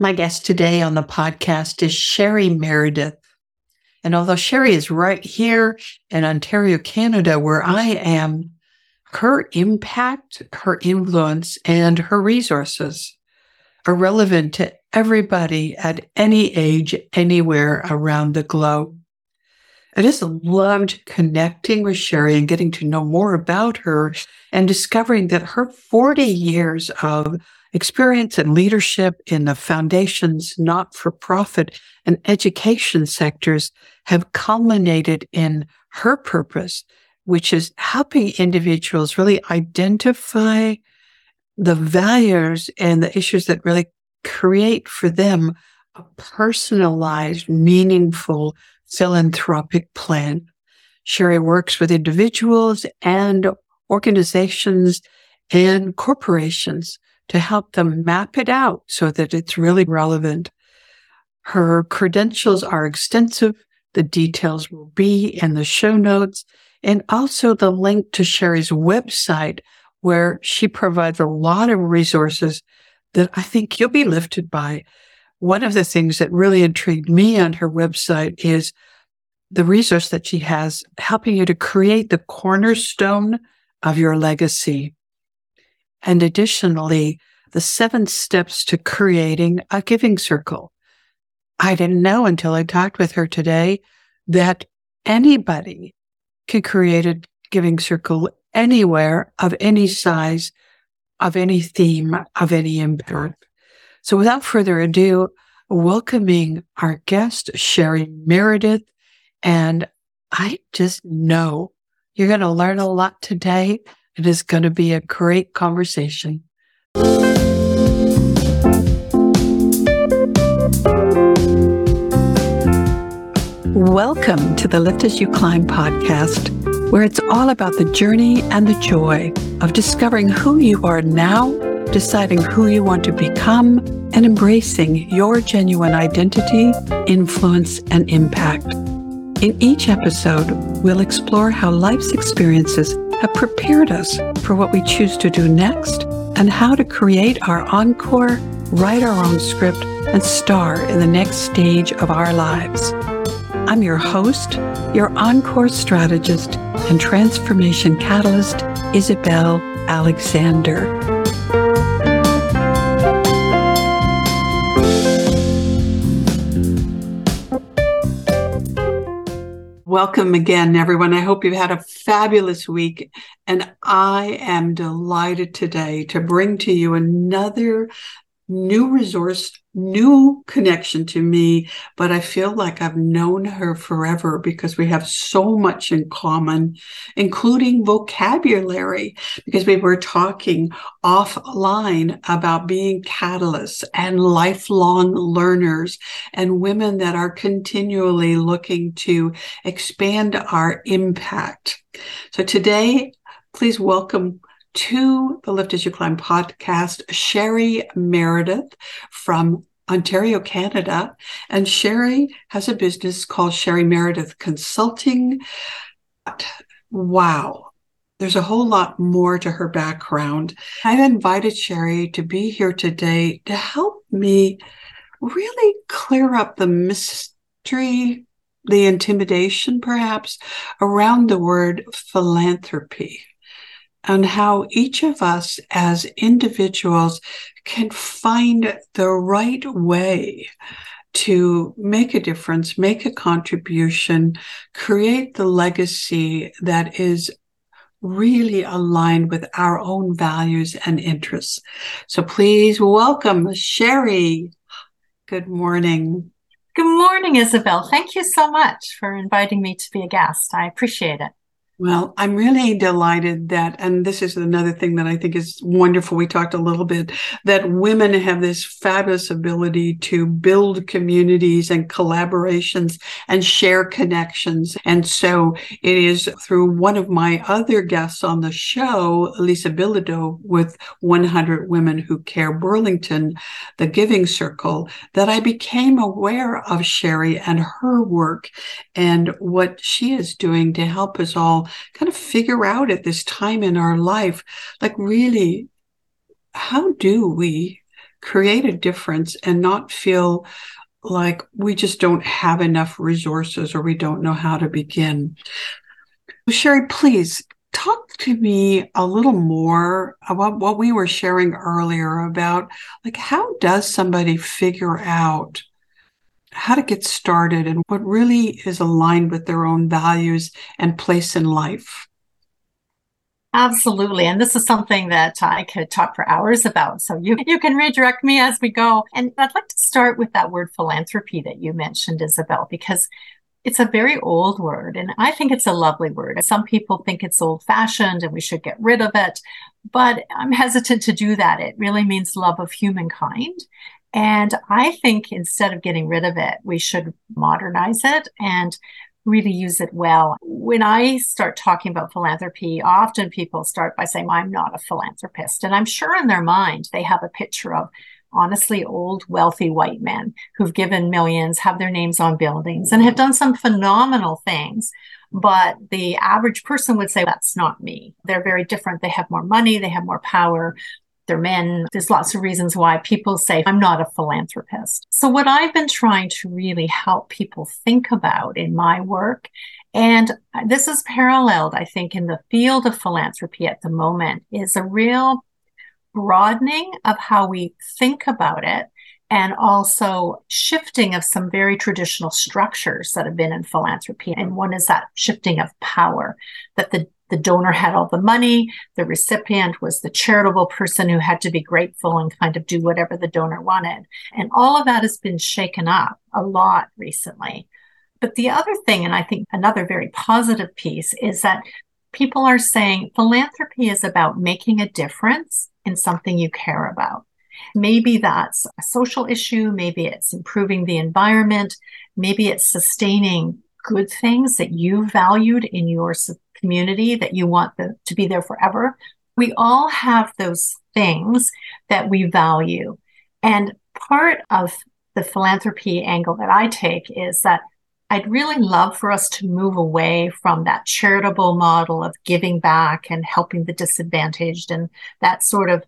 My guest today on the podcast is Sherry Meredith. And although Sherry is right here in Ontario, Canada, where I am, her impact, her influence, and her resources are relevant to everybody at any age, anywhere around the globe. I just loved connecting with Sherry and getting to know more about her and discovering that her 40 years of experience and leadership in the foundation's not for profit and education sectors have culminated in her purpose, which is helping individuals really identify the values and the issues that really create for them a personalized, meaningful philanthropic plan. Sherry works with individuals and organizations and corporations to help them map it out so that it's really relevant. Her credentials are extensive. The details will be in the show notes and also the link to Sherry's website where she provides a lot of resources that I think you'll be lifted by. One of the things that really intrigued me on her website is the resource that she has helping you to create the cornerstone of your legacy. And additionally, the seven steps to creating a giving circle. I didn't know until I talked with her today that anybody can create a giving circle anywhere of any size, of any theme, of any impact. So without further ado, welcoming our guest, Sherry Meredith. And I just know you're going to learn a lot today. It is going to be a great conversation. Welcome to the Lift As You Climb podcast, where it's all about the journey and the joy of discovering who you are now, deciding who you want to become, and embracing your genuine identity, influence, and impact. In each episode, we'll explore how life's experiences have prepared us for what we choose to do next and how to create our encore, write our own script, and star in the next stage of our lives. I'm your host, your encore strategist and transformation catalyst, Isabel Alexander. Welcome again, everyone. I hope you've had a fabulous week. And I am delighted today to bring to you another new resource, new connection to me, but I feel like I've known her forever because we have so much in common, including vocabulary, because we were talking offline about being catalysts and lifelong learners and women that are continually looking to expand our impact. So today, please welcome to the Lift As You Climb podcast, Sherry Meredith from Ontario, Canada. And Sherry has a business called Sherry Meredith Consulting. Wow. There's a whole lot more to her background. I've invited Sherry to be here today to help me really clear up the mystery, the intimidation perhaps around the word philanthropy and how each of us as individuals can find the right way to make a difference, make a contribution, create the legacy that is really aligned with our own values and interests. So please welcome Sherry. Good morning. Good morning, Isabel. Thank you so much for inviting me to be a guest. I appreciate it. Well, I'm really delighted that, and this is another thing that I think is wonderful. We talked a little bit that women have this fabulous ability to build communities and collaborations and share connections. And so it is through one of my other guests on the show, Lisa Bilodeau with 100 Women Who Care Burlington, the Giving Circle, that I became aware of Sherry and her work and what she is doing to help us all kind of figure out at this time in our life, like really, how do we create a difference and not feel like we just don't have enough resources or we don't know how to begin. Sherry, please talk to me a little more about what we were sharing earlier about like how does somebody figure out how to get started and what really is aligned with their own values and place in life. Absolutely. And this is something that I could talk for hours about. So you, you can redirect me as we go. And I'd like to start with that word philanthropy that you mentioned, Isabel, because it's a very old word. And I think it's a lovely word. Some people think it's old fashioned and we should get rid of it. But I'm hesitant to do that. It really means love of humankind. And I think instead of getting rid of it, we should modernize it and really use it well. When I start talking about philanthropy, often people start by saying, I'm not a philanthropist. And I'm sure in their mind, they have a picture of honestly old, wealthy white men who've given millions, have their names on buildings, and have done some phenomenal things. But the average person would say, that's not me. They're very different. They have more money, they have more power, they're men. There's lots of reasons why people say, I'm not a philanthropist. So, what I've been trying to really help people think about in my work, and this is paralleled, I think, in the field of philanthropy at the moment, is a real broadening of how we think about it and also shifting of some very traditional structures that have been in philanthropy. And one is that shifting of power, that the the donor had all the money. The recipient was the charitable person who had to be grateful and kind of do whatever the donor wanted. And all of that has been shaken up a lot recently. But the other thing, and I think another very positive piece, is that people are saying philanthropy is about making a difference in something you care about. Maybe that's a social issue. Maybe it's improving the environment. Maybe it's sustaining good things that you valued in your community that you want the, to be there forever. We all have those things that we value. And part of the philanthropy angle that I take is that I'd really love for us to move away from that charitable model of giving back and helping the disadvantaged and that sort of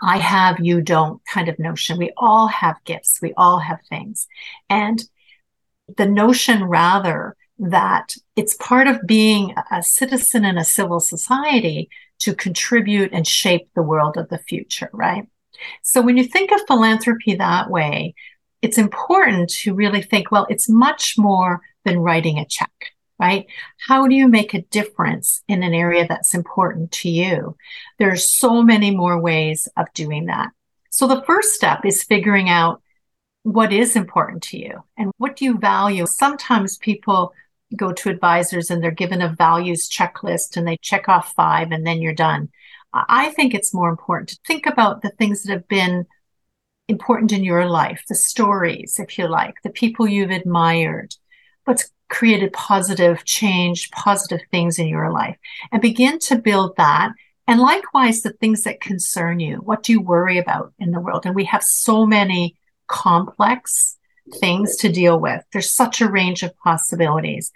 I have, you don't kind of notion. We all have gifts. We all have things. And the notion rather that it's part of being a citizen in a civil society to contribute and shape the world of the future, right? So when you think of philanthropy that way, it's important to really think, well, it's much more than writing a check, right? How do you make a difference in an area that's important to you? There's so many more ways of doing that. So the first step is figuring out what is important to you and what do you value. Sometimes people go to advisors and they're given a values checklist and they check off five and then you're done. I think it's more important to think about the things that have been important in your life, the stories, if you like, the people you've admired, what's created positive change, positive things in your life, and begin to build that. And likewise, the things that concern you. What do you worry about in the world? And we have so many complex things to deal with. There's such a range of possibilities.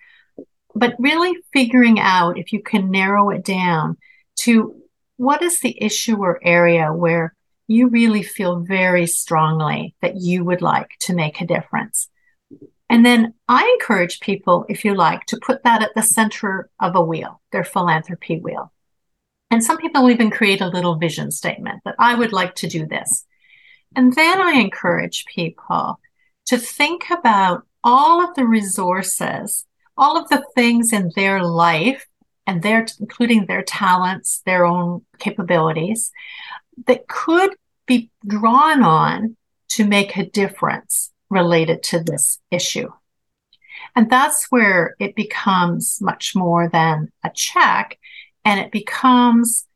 But really figuring out if you can narrow it down to what is the issue or area where you really feel very strongly that you would like to make a difference. And then I encourage people, if you like, to put that at the center of a wheel, their philanthropy wheel. And some people even create a little vision statement that I would like to do this. And then I encourage people to think about all of the resources, all of the things in their life and their, including their talents, their own capabilities that could be drawn on to make a difference related to this issue. And that's where it becomes much more than a check and it becomes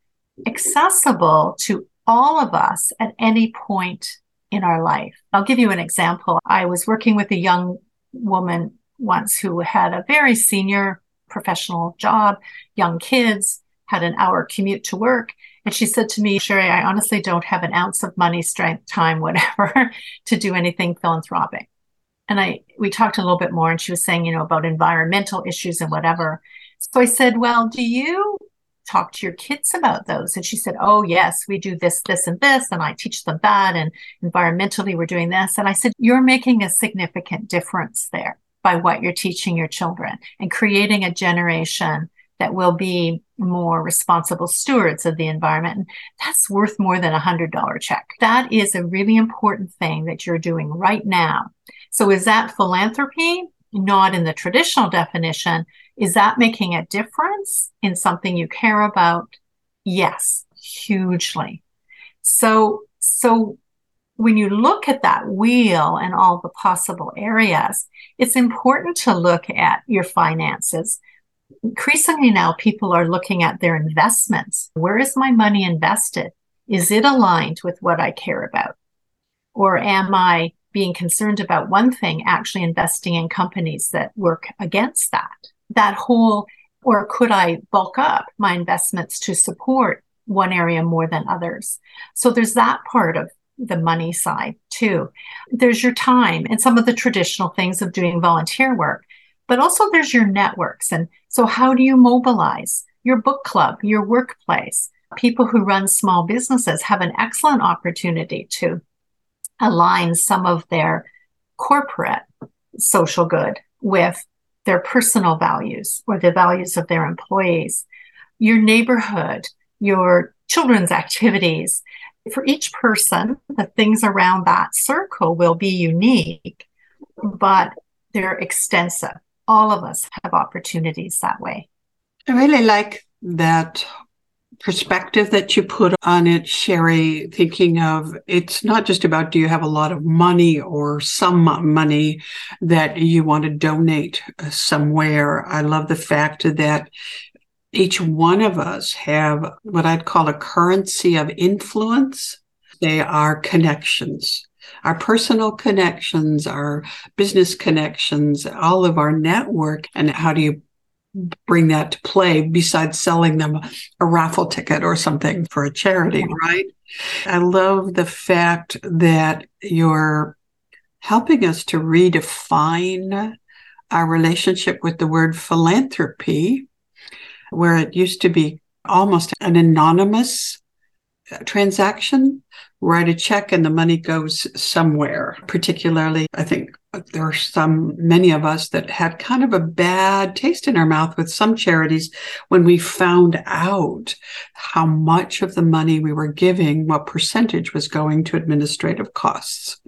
accessible to all of us at any point in our life. I'll give you an example. I was working with a young woman once who had a very senior professional job, young kids, had an hour commute to work. And she said to me, Sherry, I honestly don't have an ounce of money, strength, time, whatever, to do anything philanthropic. And I, we talked a little bit more and she was saying, you know, about environmental issues and whatever. So I said, well, do you talk to your kids about those? And she said, Oh, yes, we do this, this, and this. And I teach them that. And environmentally, we're doing this. And I said, You're making a significant difference there by what you're teaching your children and creating a generation that will be more responsible stewards of the environment. And that's worth more than a hundred dollar check. That is a really important thing that you're doing right now. So is that philanthropy? Not in the traditional definition. Is that making a difference in something you care about? Yes, hugely. So, so when you look at that wheel and all the possible areas, it's important to look at your finances increasingly now people are looking at their investments. Where is my money invested? Is it aligned with what I care about? Or am I being concerned about one thing, actually investing in companies that work against that? That whole, or could I bulk up my investments to support one area more than others? So there's that part of the money side too. There's your time and some of the traditional things of doing volunteer work but also there's your networks. And so how do you mobilize your book club, your workplace? People who run small businesses have an excellent opportunity to align some of their corporate social good with their personal values or the values of their employees. Your neighborhood, your children's activities. For each person, the things around that circle will be unique, but they're extensive all of us have opportunities that way. I really like that perspective that you put on it, Sherry, thinking of it's not just about do you have a lot of money or some money that you want to donate somewhere. I love the fact that each one of us have what I'd call a currency of influence. They are connections our personal connections, our business connections, all of our network, and how do you bring that to play besides selling them a raffle ticket or something for a charity, right? I love the fact that you're helping us to redefine our relationship with the word philanthropy, where it used to be almost an anonymous uh, transaction write a check and the money goes somewhere. Particularly, I think there are some, many of us that had kind of a bad taste in our mouth with some charities when we found out how much of the money we were giving, what percentage was going to administrative costs.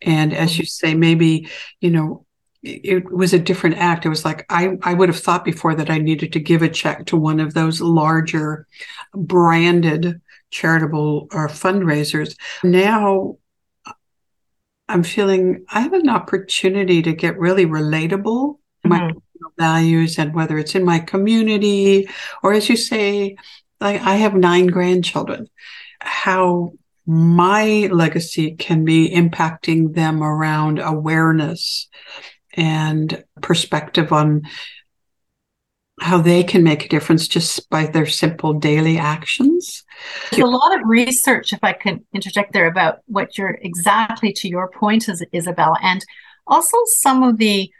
And as you say, maybe, you know, it was a different act. It was like I, I would have thought before that I needed to give a check to one of those larger branded charitable or fundraisers. Now I'm feeling I have an opportunity to get really relatable mm-hmm. my values and whether it's in my community or as you say, like I have nine grandchildren, how my legacy can be impacting them around awareness and perspective on how they can make a difference just by their simple daily actions. There's a lot of research, if I can interject there, about what you're exactly to your point, is Isabella, and also some of the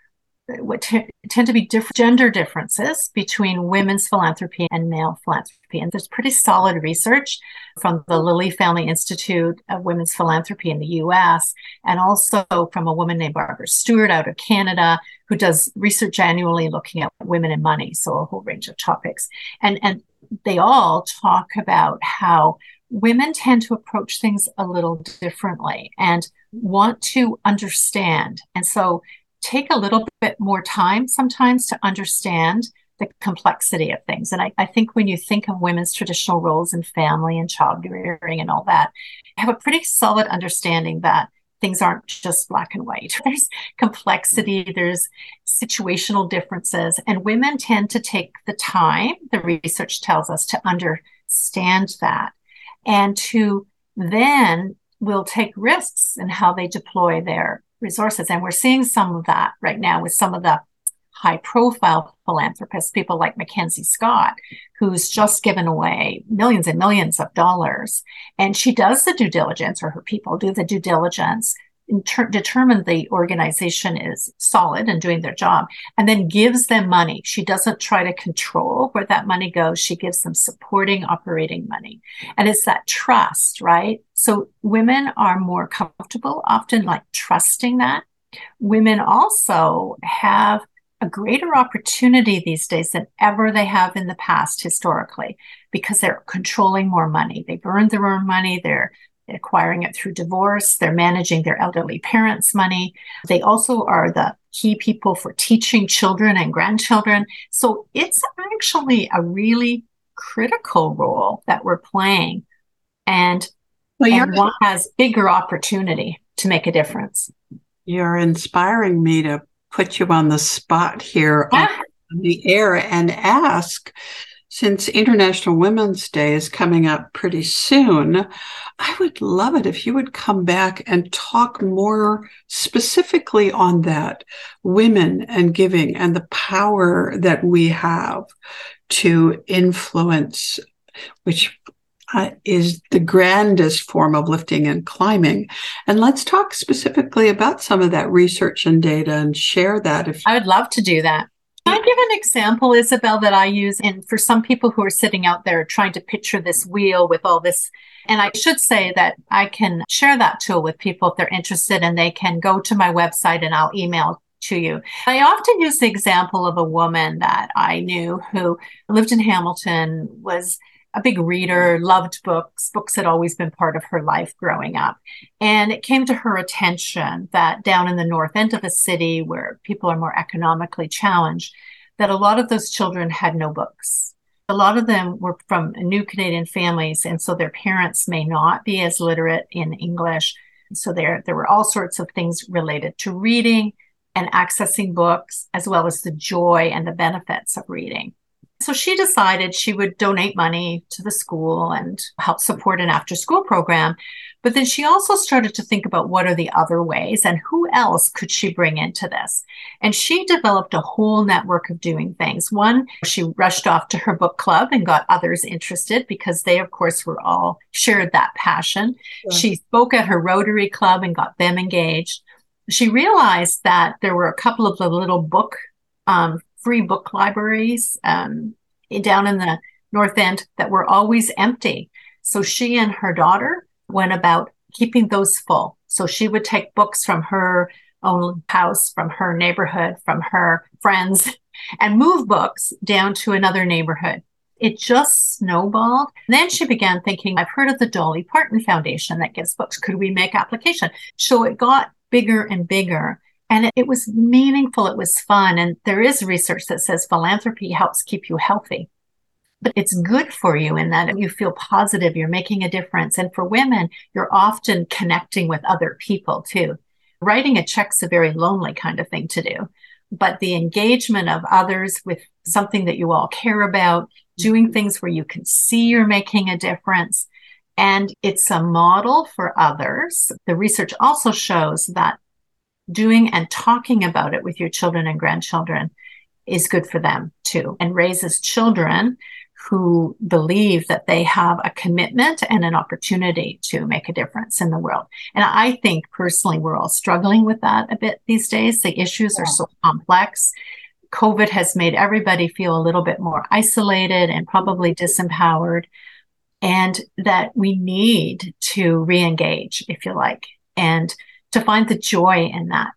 what t- tend to be different gender differences between women's philanthropy and male philanthropy. And there's pretty solid research from the Lilly Family Institute of Women's Philanthropy in the US, and also from a woman named Barbara Stewart out of Canada, who does research annually looking at women and money, so a whole range of topics. And, and they all talk about how women tend to approach things a little differently and want to understand. And so take a little bit more time sometimes to understand the complexity of things. And I, I, think when you think of women's traditional roles in family and child rearing and all that, I have a pretty solid understanding that things aren't just black and white. There's complexity, there's situational differences, and women tend to take the time, the research tells us, to understand that and to then will take risks in how they deploy their resources. And we're seeing some of that right now with some of the high profile philanthropists, people like Mackenzie Scott, who's just given away millions and millions of dollars. And she does the due diligence, or her people do the due diligence inter- determine the organization is solid and doing their job and then gives them money. She doesn't try to control where that money goes. She gives them supporting operating money. And it's that trust, right? So women are more comfortable, often like trusting that. Women also have a greater opportunity these days than ever they have in the past historically because they're controlling more money. They've earned their own money. They're acquiring it through divorce. They're managing their elderly parents' money. They also are the key people for teaching children and grandchildren. So it's actually a really critical role that we're playing. And, well, and one has bigger opportunity to make a difference. You're inspiring me to put you on the spot here ah. on the air and ask since International Women's Day is coming up pretty soon, I would love it if you would come back and talk more specifically on that women and giving and the power that we have to influence, which uh, is the grandest form of lifting and climbing. And let's talk specifically about some of that research and data and share that. If I would love to do that. I give an example, Isabel, that I use? And for some people who are sitting out there trying to picture this wheel with all this, and I should say that I can share that tool with people if they're interested and they can go to my website and I'll email to you. I often use the example of a woman that I knew who lived in Hamilton, was a big reader, mm-hmm. loved books. Books had always been part of her life growing up. And it came to her attention that down in the north end of the city, where people are more economically challenged, that a lot of those children had no books. A lot of them were from new Canadian families, and so their parents may not be as literate in English. So there, there were all sorts of things related to reading and accessing books, as well as the joy and the benefits of reading. So she decided she would donate money to the school and help support an after school program. But then she also started to think about what are the other ways and who else could she bring into this? And she developed a whole network of doing things. One, she rushed off to her book club and got others interested because they, of course, were all shared that passion. Yeah. She spoke at her Rotary Club and got them engaged. She realized that there were a couple of the little book um, free book libraries um, down in the North End that were always empty. So she and her daughter went about keeping those full. So she would take books from her own house, from her neighborhood, from her friends, and move books down to another neighborhood. It just snowballed. then she began thinking, I've heard of the Dolly Parton Foundation that gives books. Could we make application? So it got bigger and bigger. And it, it was meaningful. It was fun. And there is research that says philanthropy helps keep you healthy but it's good for you in that you feel positive, you're making a difference. And for women, you're often connecting with other people too. Writing a check's a very lonely kind of thing to do, but the engagement of others with something that you all care about, doing mm-hmm. things where you can see you're making a difference. And it's a model for others. The research also shows that doing and talking about it with your children and grandchildren is good for them too and raises children who believe that they have a commitment and an opportunity to make a difference in the world. And I think personally, we're all struggling with that a bit these days. The issues yeah. are so complex. COVID has made everybody feel a little bit more isolated and probably disempowered, and that we need to re engage, if you like, and to find the joy in that.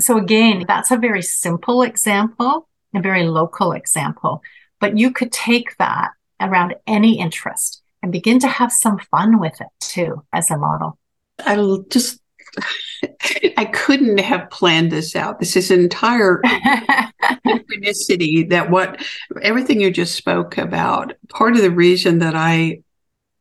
So again, that's a very simple example, a very local example, but you could take that around any interest and begin to have some fun with it too as a model. I just I couldn't have planned this out. This is entire synchronicity that what everything you just spoke about. Part of the reason that I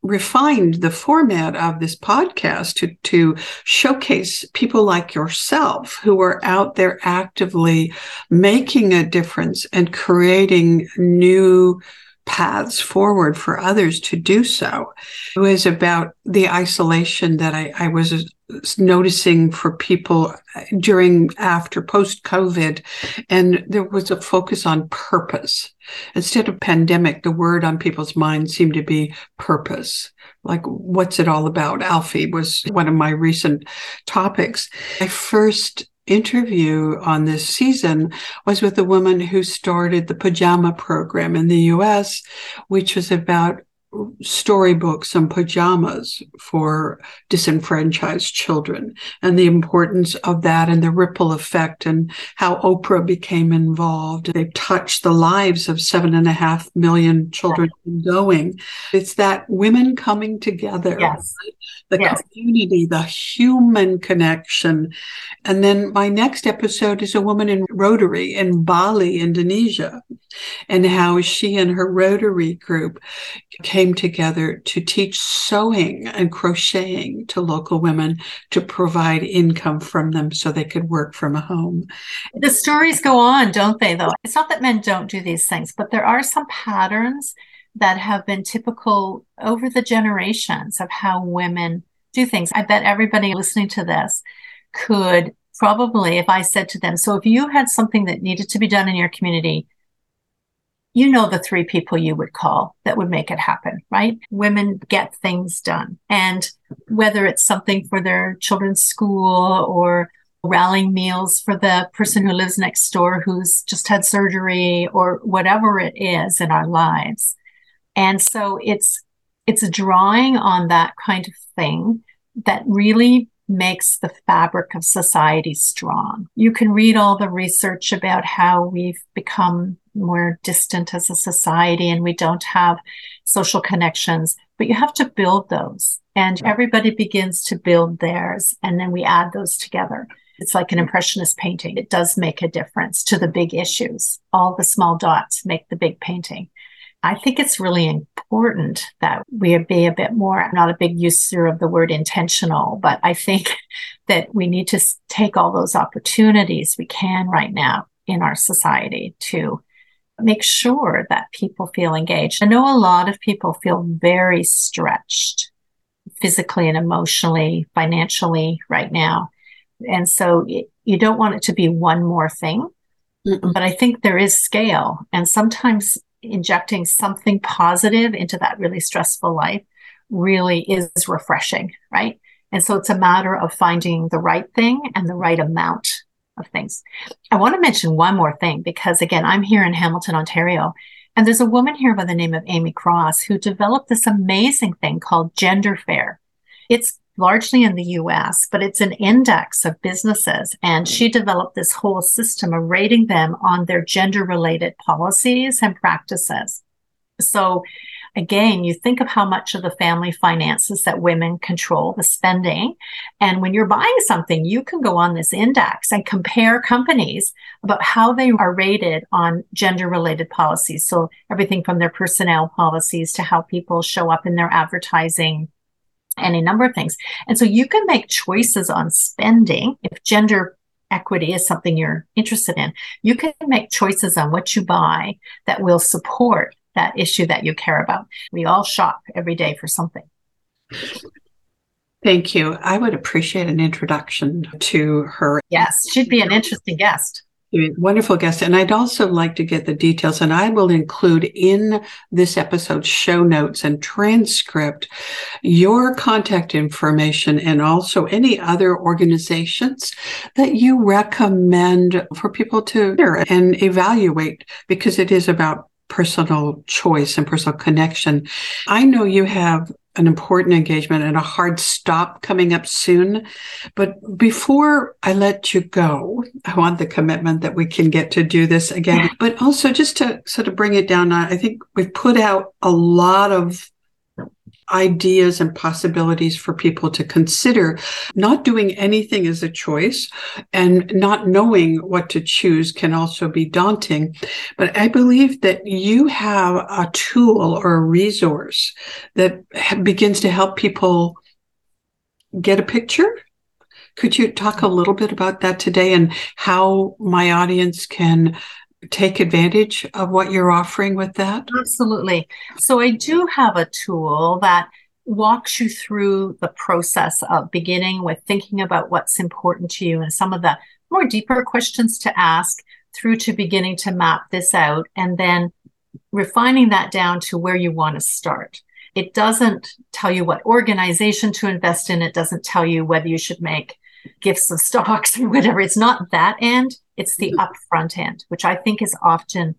refined the format of this podcast to, to showcase people like yourself who are out there actively making a difference and creating new paths forward for others to do so. It was about the isolation that I, I was noticing for people uh, during, after, post COVID. And there was a focus on purpose. Instead of pandemic, the word on people's minds seemed to be purpose like what's it all about alfie was one of my recent topics my first interview on this season was with a woman who started the pajama program in the us which was about storybooks and pajamas for disenfranchised children and the importance of that and the ripple effect and how Oprah became involved. They've touched the lives of seven and a half million children going. It's that women coming together, yes. the yes. community, the human connection. And then my next episode is a woman in Rotary in Bali, Indonesia, and how she and her Rotary group came together to teach sewing and crocheting to local women to provide income from them so they could work from a home. The stories go on, don't they, though? It's not that men don't do these things, but there are some patterns that have been typical over the generations of how women do things. I bet everybody listening to this could probably, if I said to them, so if you had something that needed to be done in your community, you know the three people you would call that would make it happen, right? Women get things done. And whether it's something for their children's school or rallying meals for the person who lives next door who's just had surgery or whatever it is in our lives. And so it's it's drawing on that kind of thing that really makes the fabric of society strong. You can read all the research about how we've become more distant as a society and we don't have social connections, but you have to build those. And everybody begins to build theirs, and then we add those together. It's like an impressionist painting. It does make a difference to the big issues. All the small dots make the big painting. I think it's really important that we be a bit more, I'm not a big user of the word intentional, but I think that we need to take all those opportunities we can right now in our society to make sure that people feel engaged. I know a lot of people feel very stretched physically and emotionally, financially right now. And so you don't want it to be one more thing. Mm-mm. But I think there is scale. And sometimes injecting something positive into that really stressful life really is refreshing, right? And so it's a matter of finding the right thing and the right amount of things. I want to mention one more thing because again, I'm here in Hamilton, Ontario, and there's a woman here by the name of Amy Cross who developed this amazing thing called Gender Fair. It's largely in the US, but it's an index of businesses. And she mm. developed this whole system of rating them on their gender related policies and practices. So again, you think of how much of the family finances that women control, the spending. And when you're buying something, you can go on this index and compare companies about how they are rated on gender related policies. So everything from their personnel policies to how people show up in their advertising any number of things. And so you can make choices on spending if gender equity is something you're interested in. You can make choices on what you buy that will support that issue that you care about. We all shop every day for something. Thank you. I would appreciate an introduction to her. Yes, she'd be an interesting guest. Wonderful guest. And I'd also like to get the details, and I will include in this episode's show notes and transcript your contact information and also any other organizations that you recommend for people to hear and evaluate because it is about personal choice and personal connection. I know you have an important engagement and a hard stop coming up soon. But before I let you go, I want the commitment that we can get to do this again. But also just to sort of bring it down, I think we've put out a lot of ideas and possibilities for people to consider. Not doing anything is a choice, and not knowing what to choose can also be daunting. But I believe that you have a tool or a resource that begins to help people get a picture. Could you talk a little bit about that today and how my audience can take advantage of what you're offering with that? Absolutely. So I do have a tool that walks you through the process of beginning with thinking about what's important to you and some of the more deeper questions to ask through to beginning to map this out and then refining that down to where you want to start. It doesn't tell you what organization to invest in. It doesn't tell you whether you should make gifts of stocks or whatever. It's not that end. It's the mm-hmm. upfront end, which I think is often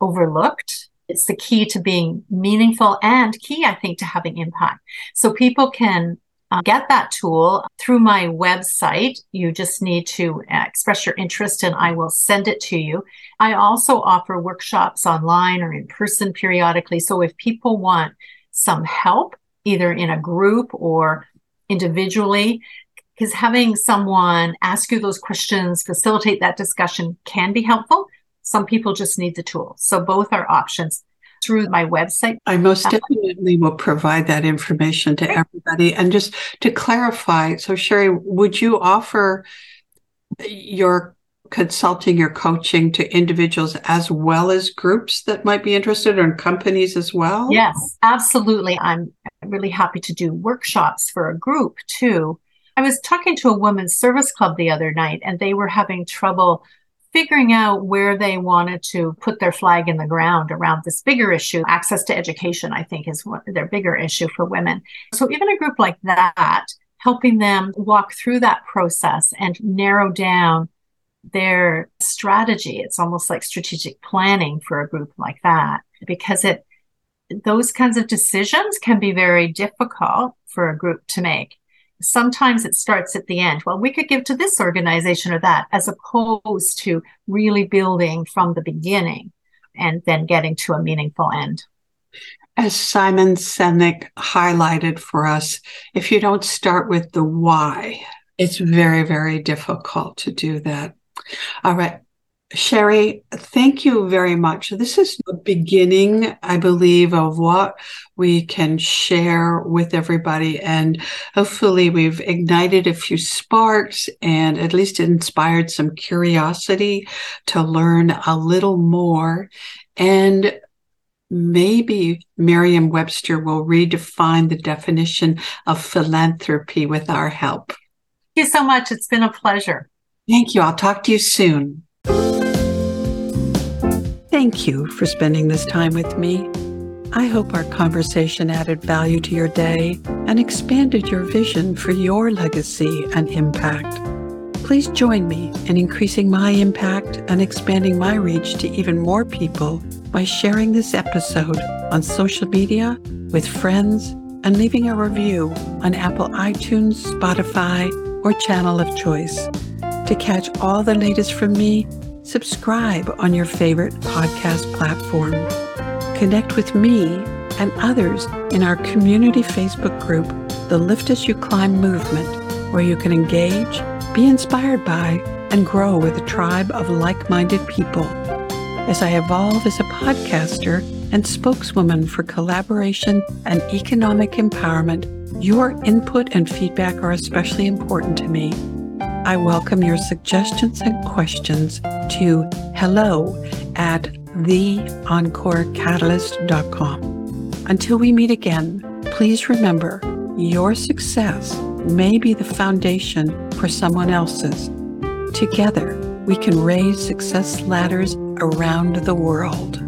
overlooked. It's the key to being meaningful and key, I think, to having impact. So people can uh, get that tool through my website. You just need to uh, express your interest and I will send it to you. I also offer workshops online or in person periodically. So if people want some help, either in a group or individually, because having someone ask you those questions, facilitate that discussion can be helpful. Some people just need the tool. So both are options through my website. I most definitely will provide that information to everybody. And just to clarify, so Sherry, would you offer your consulting, your coaching to individuals as well as groups that might be interested or in companies as well? Yes, absolutely. I'm really happy to do workshops for a group too. I was talking to a women's service club the other night, and they were having trouble figuring out where they wanted to put their flag in the ground around this bigger issue. Access to education, I think, is their bigger issue for women. So even a group like that, helping them walk through that process and narrow down their strategy. It's almost like strategic planning for a group like that because it those kinds of decisions can be very difficult for a group to make sometimes it starts at the end. Well, we could give to this organization or that, as opposed to really building from the beginning and then getting to a meaningful end. As Simon Sinek highlighted for us, if you don't start with the why, it's very, very difficult to do that. All right. Sherry, thank you very much. This is the beginning, I believe, of what we can share with everybody. And hopefully, we've ignited a few sparks and at least inspired some curiosity to learn a little more. And maybe Merriam Webster will redefine the definition of philanthropy with our help. Thank you so much. It's been a pleasure. Thank you. I'll talk to you soon. Thank you for spending this time with me. I hope our conversation added value to your day and expanded your vision for your legacy and impact. Please join me in increasing my impact and expanding my reach to even more people by sharing this episode on social media with friends and leaving a review on Apple iTunes, Spotify, or channel of choice. To catch all the latest from me, subscribe on your favorite podcast platform. Connect with me and others in our community Facebook group, the Lift As You Climb Movement, where you can engage, be inspired by, and grow with a tribe of like minded people. As I evolve as a podcaster and spokeswoman for collaboration and economic empowerment, your input and feedback are especially important to me. I welcome your suggestions and questions to hello at theencorecatalyst.com. Until we meet again, please remember your success may be the foundation for someone else's. Together, we can raise success ladders around the world.